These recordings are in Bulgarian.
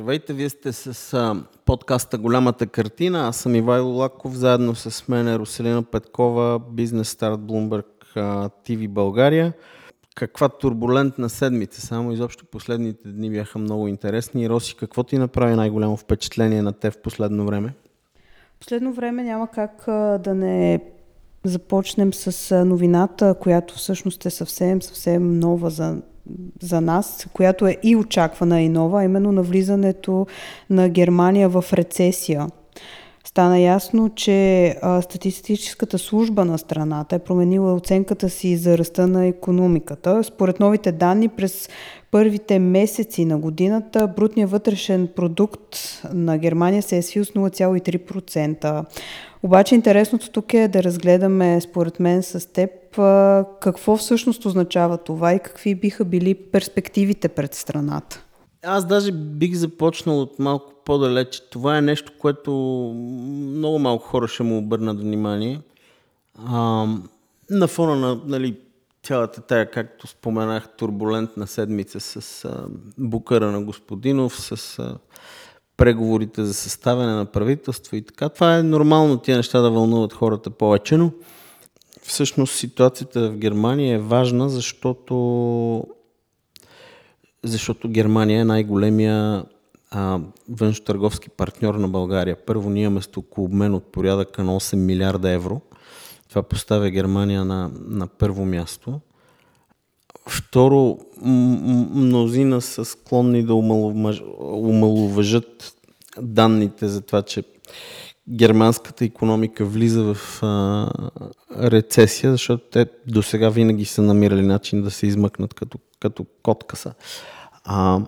Здравейте, вие сте с а, подкаста Голямата картина. Аз съм Ивайло Лаков, заедно с мен е Руселина Петкова, бизнес старт Bloomberg TV България. Каква турбулентна седмица, само изобщо последните дни бяха много интересни. Роси, какво ти направи най-голямо впечатление на те в последно време? Последно време няма как а, да не започнем с новината, която всъщност е съвсем, съвсем нова за за нас, която е и очаквана и нова, именно на влизането на Германия в рецесия. Стана ясно, че а, статистическата служба на страната е променила оценката си за ръста на економиката. Според новите данни през първите месеци на годината брутният вътрешен продукт на Германия се е свил с 0,3%. Обаче интересното тук е да разгледаме, според мен, с теб какво всъщност означава това и какви биха били перспективите пред страната. Аз даже бих започнал от малко по-далеч. Това е нещо, което много малко хора ще му обърнат внимание. А, на фона на нали, цялата тая, както споменах, турбулентна седмица с а, букъра на Господинов, с а, преговорите за съставяне на правителство и така. Това е нормално тия неща да вълнуват хората повече, но всъщност ситуацията в Германия е важна, защото защото Германия е най-големия външно-търговски партньор на България. Първо, ние имаме обмен от порядъка на 8 милиарда евро. Това поставя Германия на, на първо място. Второ, мнозина са склонни да умалуважат данните за това, че германската економика влиза в а, рецесия, защото те до сега винаги са намирали начин да се измъкнат като, като коткаса. А,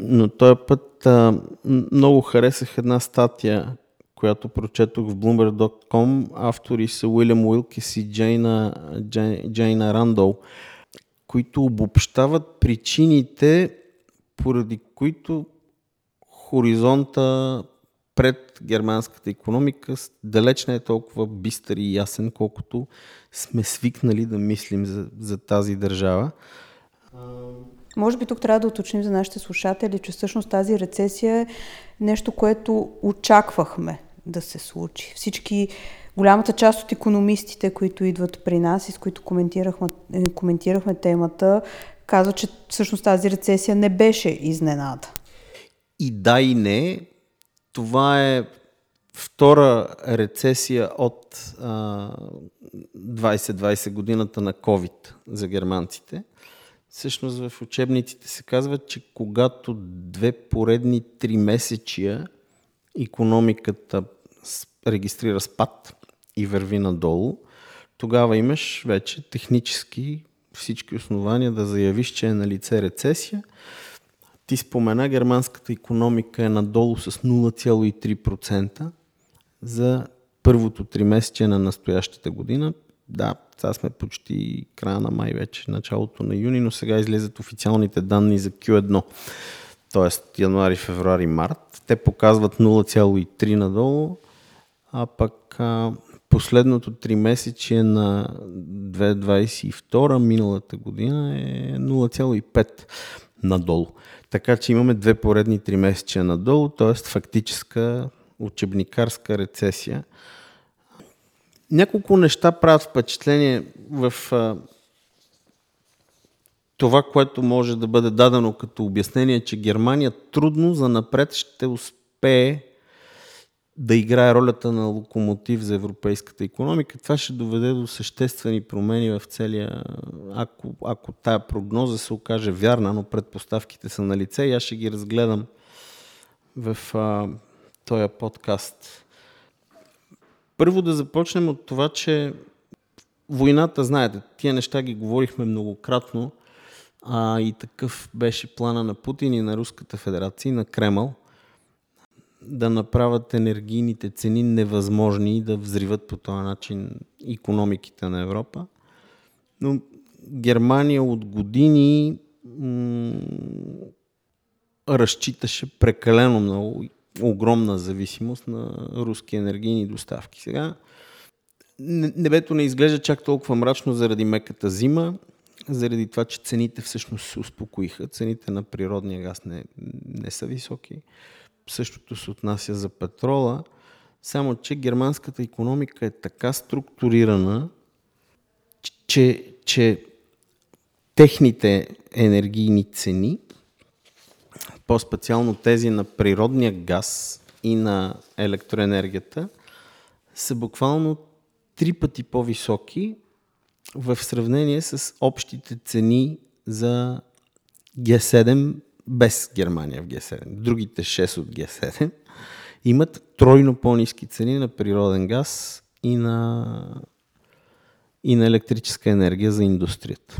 но този път а, много харесах една статия, която прочетох в Bloomberg.com. Автори са Уилям Уилкис и Джейна, Джейна Рандол, които обобщават причините, поради които хоризонта пред германската економика далеч не е толкова бистър и ясен, колкото сме свикнали да мислим за, за тази държава. Може би тук трябва да уточним за нашите слушатели, че всъщност тази рецесия е нещо, което очаквахме да се случи. Всички, голямата част от економистите, които идват при нас и с които коментирахме, коментирахме темата, казват, че всъщност тази рецесия не беше изненада. И да и не, това е втора рецесия от а, 2020 годината на COVID за германците. Всъщност в учебниците се казва, че когато две поредни три месечия економиката регистрира спад и върви надолу, тогава имаш вече технически всички основания да заявиш, че е на лице рецесия ти спомена, германската економика е надолу с 0,3% за първото три месече на настоящата година. Да, сега сме почти края на май вече, началото на юни, но сега излезат официалните данни за Q1, т.е. януари, февруари, март. Те показват 0,3 надолу, а пък а, последното три месече на 2022 миналата година е 0,5 надолу. Така че имаме две поредни три месече надолу, т.е. фактическа учебникарска рецесия. Няколко неща правят впечатление в а, това, което може да бъде дадено като обяснение, че Германия трудно за напред ще успее да играе ролята на локомотив за европейската економика. Това ще доведе до съществени промени в целия, ако, ако тая прогноза се окаже вярна, но предпоставките са на лице и аз ще ги разгледам в а, този подкаст. Първо да започнем от това, че войната, знаете, тия неща ги говорихме многократно, а и такъв беше плана на Путин и на Руската федерация и на Кремъл – да направят енергийните цени невъзможни и да взриват по този начин економиките на Европа. Но Германия от години м- разчиташе прекалено много, огромна зависимост на руски енергийни доставки. Сега небето не изглежда чак толкова мрачно заради меката зима. заради това, че цените всъщност се успокоиха. Цените на природния газ не, не са високи. Същото се отнася за петрола. Само, че германската економика е така структурирана, че, че техните енергийни цени, по-специално тези на природния газ и на електроенергията, са буквално три пъти по-високи в сравнение с общите цени за Г7 без Германия в Г7. Другите 6 от Г7 имат тройно по-низки цени на природен газ и на, и на електрическа енергия за индустрията.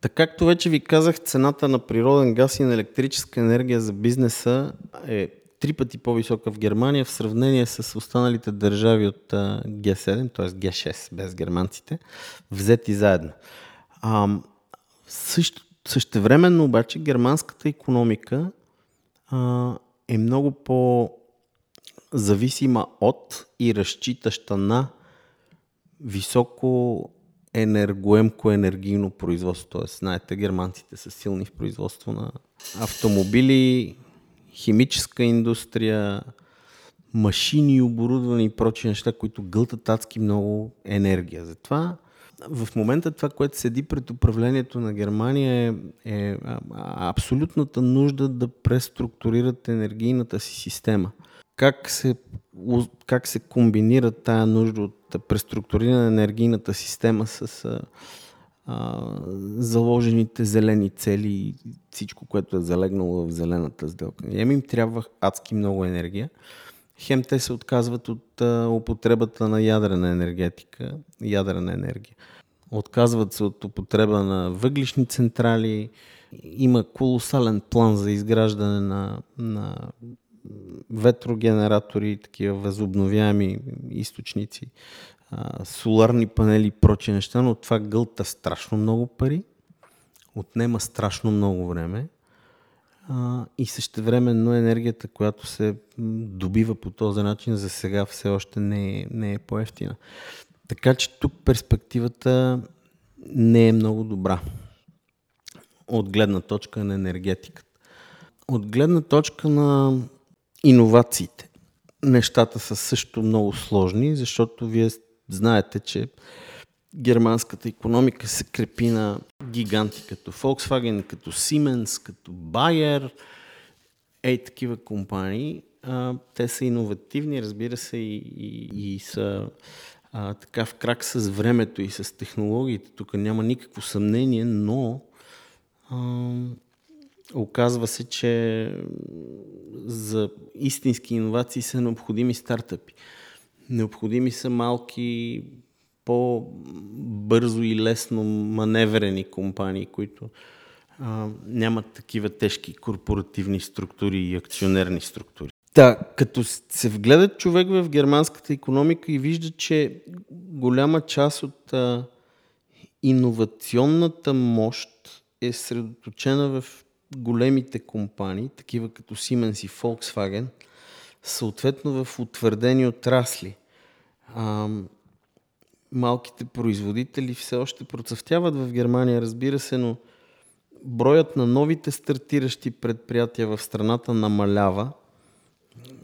Така както вече ви казах, цената на природен газ и на електрическа енергия за бизнеса е три пъти по-висока в Германия в сравнение с останалите държави от Г7, т.е. Г6 без германците, взети заедно. А, също, същевременно обаче германската економика а, е много по-зависима от и разчитаща на високо енергоемко енергийно производство. Тоест, знаете, германците са силни в производство на автомобили, химическа индустрия, машини, оборудване и прочи неща, които гълтат адски много енергия. Затова в момента това, което седи пред управлението на Германия е, е абсолютната нужда да преструктурират енергийната си система. Как се, как се комбинира тая нужда от преструктуриране на енергийната система с а, заложените зелени цели и всичко, което е залегнало в зелената сделка. Хем им трябва адски много енергия. Хем те се отказват от а, употребата на ядрена енергетика, ядрена енергия. Отказват се от употреба на въглишни централи. Има колосален план за изграждане на, на ветрогенератори, такива възобновяеми източници а, соларни панели и прочи неща, но това гълта страшно много пари, отнема страшно много време а, и същевременно енергията, която се добива по този начин, за сега все още не е, не е по-ефтина. Така че тук перспективата не е много добра от гледна точка на енергетиката. От гледна точка на иновациите. Нещата са също много сложни, защото вие Знаете, че германската економика се крепи на гиганти като Volkswagen, като Siemens, като Bayer, ей такива компании. А, те са иновативни, разбира се, и, и, и са а, така в крак с времето и с технологиите. Тук няма никакво съмнение, но а, оказва се, че за истински иновации са необходими стартъпи. Необходими са малки, по-бързо и лесно маневрени компании, които а, нямат такива тежки корпоративни структури и акционерни структури. Да, като се вгледа човек в германската економика и вижда, че голяма част от а, иновационната мощ е средоточена в големите компании, такива като Siemens и Volkswagen – съответно в утвърдени отрасли. А, малките производители все още процъфтяват в Германия, разбира се, но броят на новите стартиращи предприятия в страната намалява,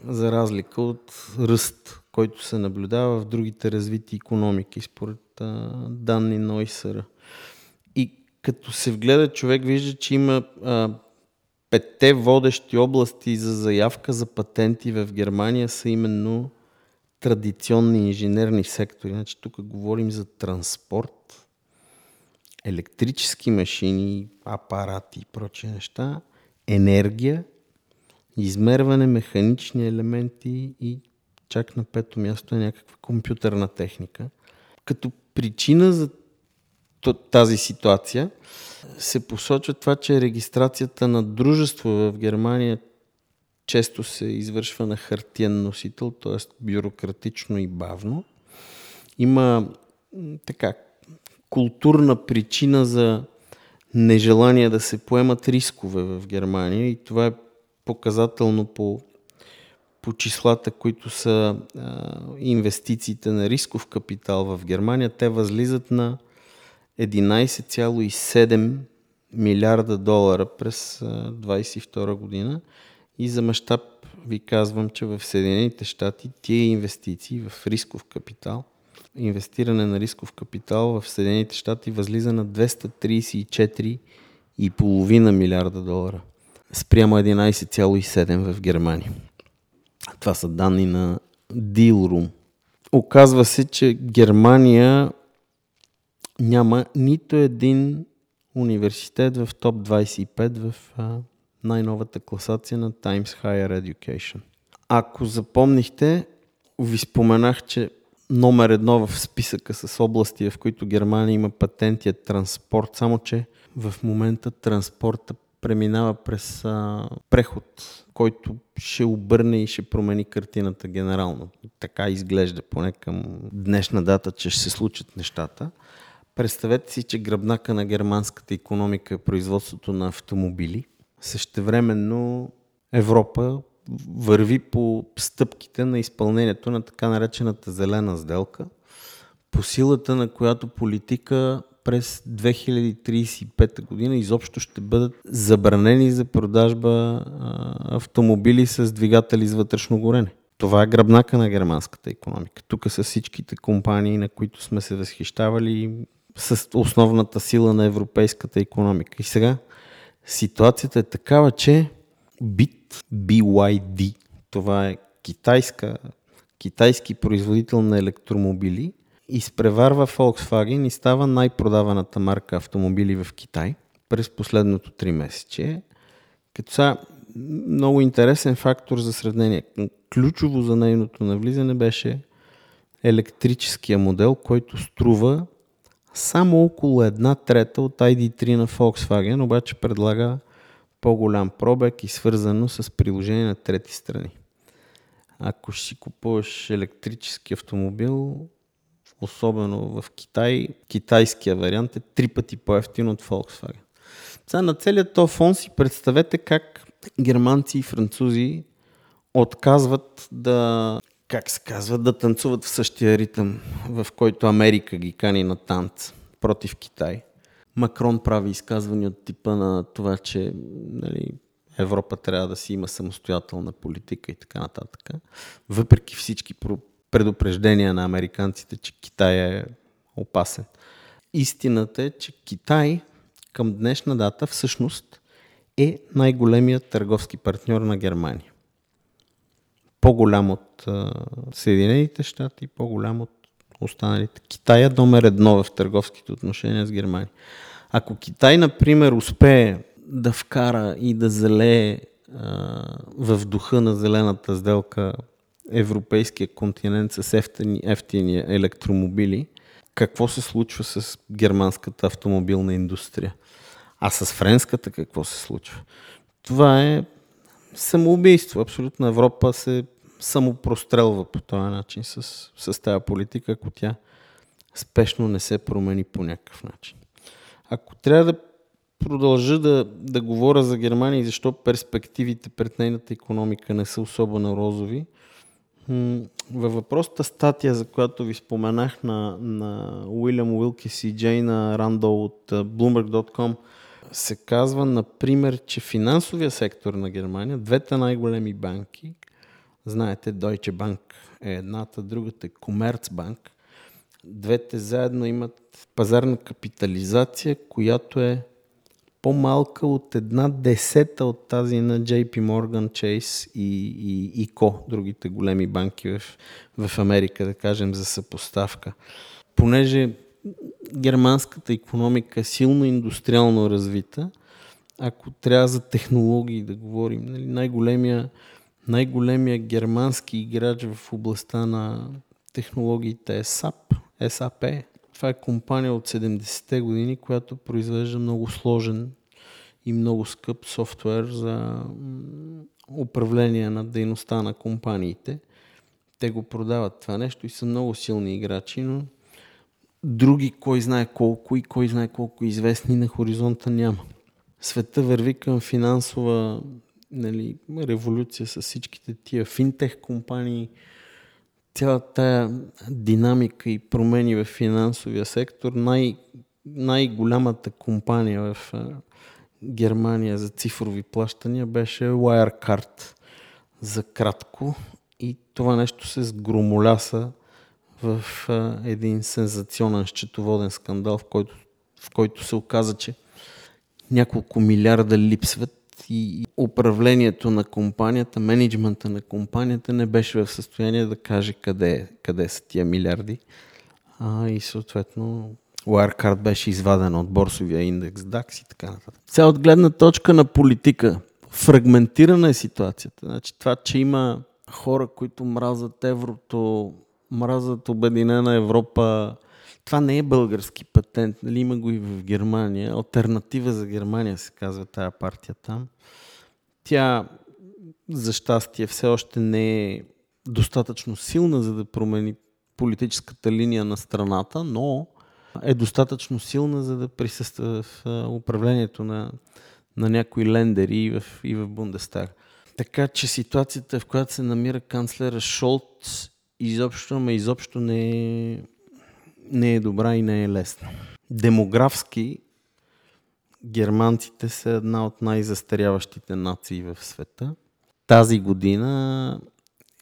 за разлика от ръст, който се наблюдава в другите развити економики, според а, данни на ОИСР. И като се вгледа, човек вижда, че има а, петте водещи области за заявка за патенти в Германия са именно традиционни инженерни сектори. Значи тук говорим за транспорт, електрически машини, апарати и прочи неща, енергия, измерване, механични елементи и чак на пето място е някаква компютърна техника. Като причина за тази ситуация се посочва това, че регистрацията на дружество в Германия често се извършва на хартиен носител, т.е. бюрократично и бавно. Има така културна причина за нежелание да се поемат рискове в Германия и това е показателно по, по числата, които са а, инвестициите на рисков капитал в Германия. Те възлизат на 11,7 милиарда долара през 2022 година и за мащаб ви казвам, че в Съединените щати тия инвестиции в рисков капитал, инвестиране на рисков капитал в Съединените щати възлиза на 234,5 милиарда долара спрямо 11,7 в Германия. Това са данни на Dealroom. Оказва се, че Германия няма нито един университет в топ 25 в най-новата класация на Times Higher Education. Ако запомнихте, ви споменах, че номер едно в списъка с области, в които Германия има патенти е транспорт, само че в момента транспорта преминава през а, преход, който ще обърне и ще промени картината генерално. Така изглежда поне към днешна дата, че ще се случат нещата. Представете си, че гръбнака на германската економика е производството на автомобили. Същевременно Европа върви по стъпките на изпълнението на така наречената зелена сделка, по силата на която политика през 2035 година изобщо ще бъдат забранени за продажба автомобили с двигатели с вътрешно горене. Това е гръбнака на германската економика. Тук са всичките компании, на които сме се възхищавали с основната сила на европейската економика. И сега ситуацията е такава, че BIT, BYD, това е китайска, китайски производител на електромобили, изпреварва Volkswagen и става най-продаваната марка автомобили в Китай през последното 3 месече. Като са много интересен фактор за сравнение. Ключово за нейното навлизане беше електрическия модел, който струва само около една трета от ID3 на Volkswagen, обаче предлага по-голям пробег и свързано с приложение на трети страни. Ако си купуваш електрически автомобил, особено в Китай, китайския вариант е три пъти по-ефтин от Volkswagen. Сега на целият този фон си представете как германци и французи отказват да, как се казва, да танцуват в същия ритъм, в който Америка ги кани на танц против Китай. Макрон прави изказвания от типа на това, че нали, Европа трябва да си има самостоятелна политика и така нататък. Въпреки всички предупреждения на американците, че Китай е опасен. Истината е, че Китай към днешна дата всъщност е най-големият търговски партньор на Германия. По-голям от Съединените щати, по-голям от останалите. Китай е номер едно в търговските отношения с Германия. Ако Китай, например, успее да вкара и да залее в духа на зелената сделка европейския континент с ефтини, ефтини електромобили, какво се случва с германската автомобилна индустрия? А с френската какво се случва? Това е самоубийство. Абсолютно Европа се самопрострелва по този начин с, с тази политика, ако тя спешно не се промени по някакъв начин. Ако трябва да продължа да, да говоря за Германия и защо перспективите пред нейната економика не са особено розови, във въпросата статия, за която ви споменах на, на Уилям Уилкис и Джейна Рандол от Bloomberg.com, се казва, например, че финансовия сектор на Германия, двете най-големи банки, знаете, Deutsche Bank е едната, другата е Commerzbank, двете заедно имат пазарна капитализация, която е по-малка от една десета от тази на JP Morgan, Chase и, и, и Co, другите големи банки в, в Америка, да кажем, за съпоставка. Понеже германската економика е силно индустриално развита, ако трябва за технологии да говорим, нали, най-големия, най-големия германски играч в областта на технологиите е SAP, SAP, това е компания от 70-те години, която произвежда много сложен и много скъп софтуер за управление на дейността на компаниите. Те го продават това нещо и са много силни играчи, но други кой знае колко и кой знае колко известни на хоризонта няма. Света върви към финансова нали, революция с всичките тия финтех компании, цялата тая динамика и промени в финансовия сектор, най- най-голямата компания в Германия за цифрови плащания беше Wirecard. За кратко. И това нещо се сгромоляса в един сензационен счетоводен скандал, в който, в който се оказа, че няколко милиарда липсват и управлението на компанията, менеджмента на компанията не беше в състояние да каже къде, къде са тия милиарди. А, и съответно Wirecard беше извадена от борсовия индекс DAX и така нататък. Сега от гледна точка на политика, фрагментирана е ситуацията. Значи, това, че има хора, които мразят еврото, мразят Обединена Европа, това не е български патент, нали? има го и в Германия. Альтернатива за Германия се казва тая партия там. Тя, за щастие, все още не е достатъчно силна, за да промени политическата линия на страната, но е достатъчно силна, за да присъства в управлението на, на някои лендери и в, и в Бундестаг. Така че ситуацията, в която се намира канцлера Шолц, изобщо, ама изобщо не е, не е добра и не е лесна. Демографски германците са една от най-застаряващите нации в света. Тази година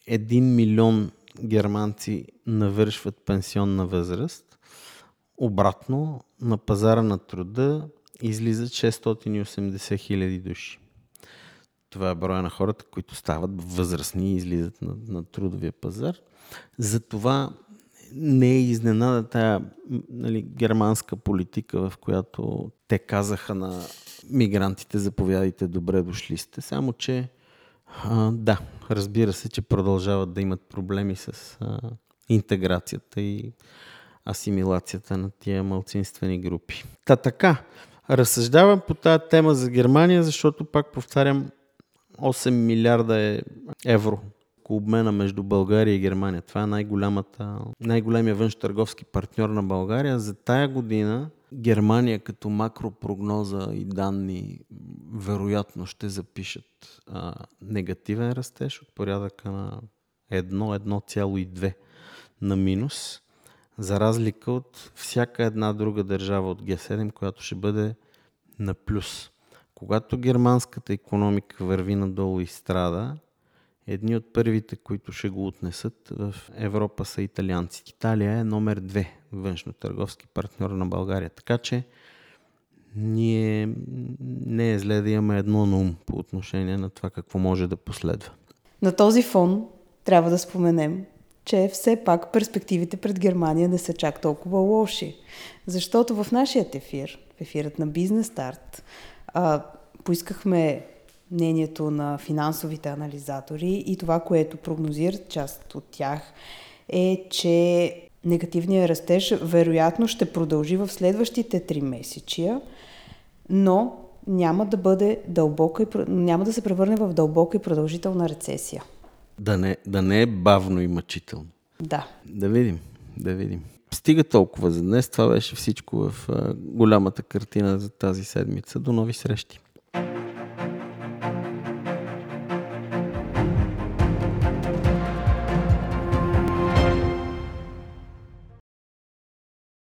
1 милион германци навършват пенсионна възраст. Обратно, на пазара на труда излизат 680 хиляди души. Това е броя на хората, които стават възрастни и излизат на, на трудовия пазар. Затова не е изненада тая нали, германска политика, в която те казаха на мигрантите, заповядайте, добре дошли сте. Само, че а, да, разбира се, че продължават да имат проблеми с а, интеграцията и асимилацията на тия малцинствени групи. Та така, разсъждавам по тази тема за Германия, защото пак повтарям, 8 милиарда е евро обмена между България и Германия. Това е най-голямата, най-големия външ-търговски партньор на България. За тая година Германия като макропрогноза и данни вероятно ще запишат а, негативен растеж от порядъка на 1-1,2 на минус, за разлика от всяка една друга държава от Г7, която ще бъде на плюс. Когато германската економика върви надолу и страда, едни от първите, които ще го отнесат в Европа са италианци. Италия е номер две външно-търговски партньор на България. Така че ние не е зле да имаме едно на ум по отношение на това какво може да последва. На този фон трябва да споменем, че все пак перспективите пред Германия не са чак толкова лоши. Защото в нашия ефир, в ефирът на Бизнес Старт, поискахме мнението на финансовите анализатори и това, което прогнозират част от тях е, че негативният растеж вероятно ще продължи в следващите три месечия, но няма да бъде дълбока и, няма да се превърне в дълбока и продължителна рецесия. Да не, да не е бавно и мъчително. Да. Да видим, да видим. Стига толкова за днес. Това беше всичко в голямата картина за тази седмица. До нови срещи.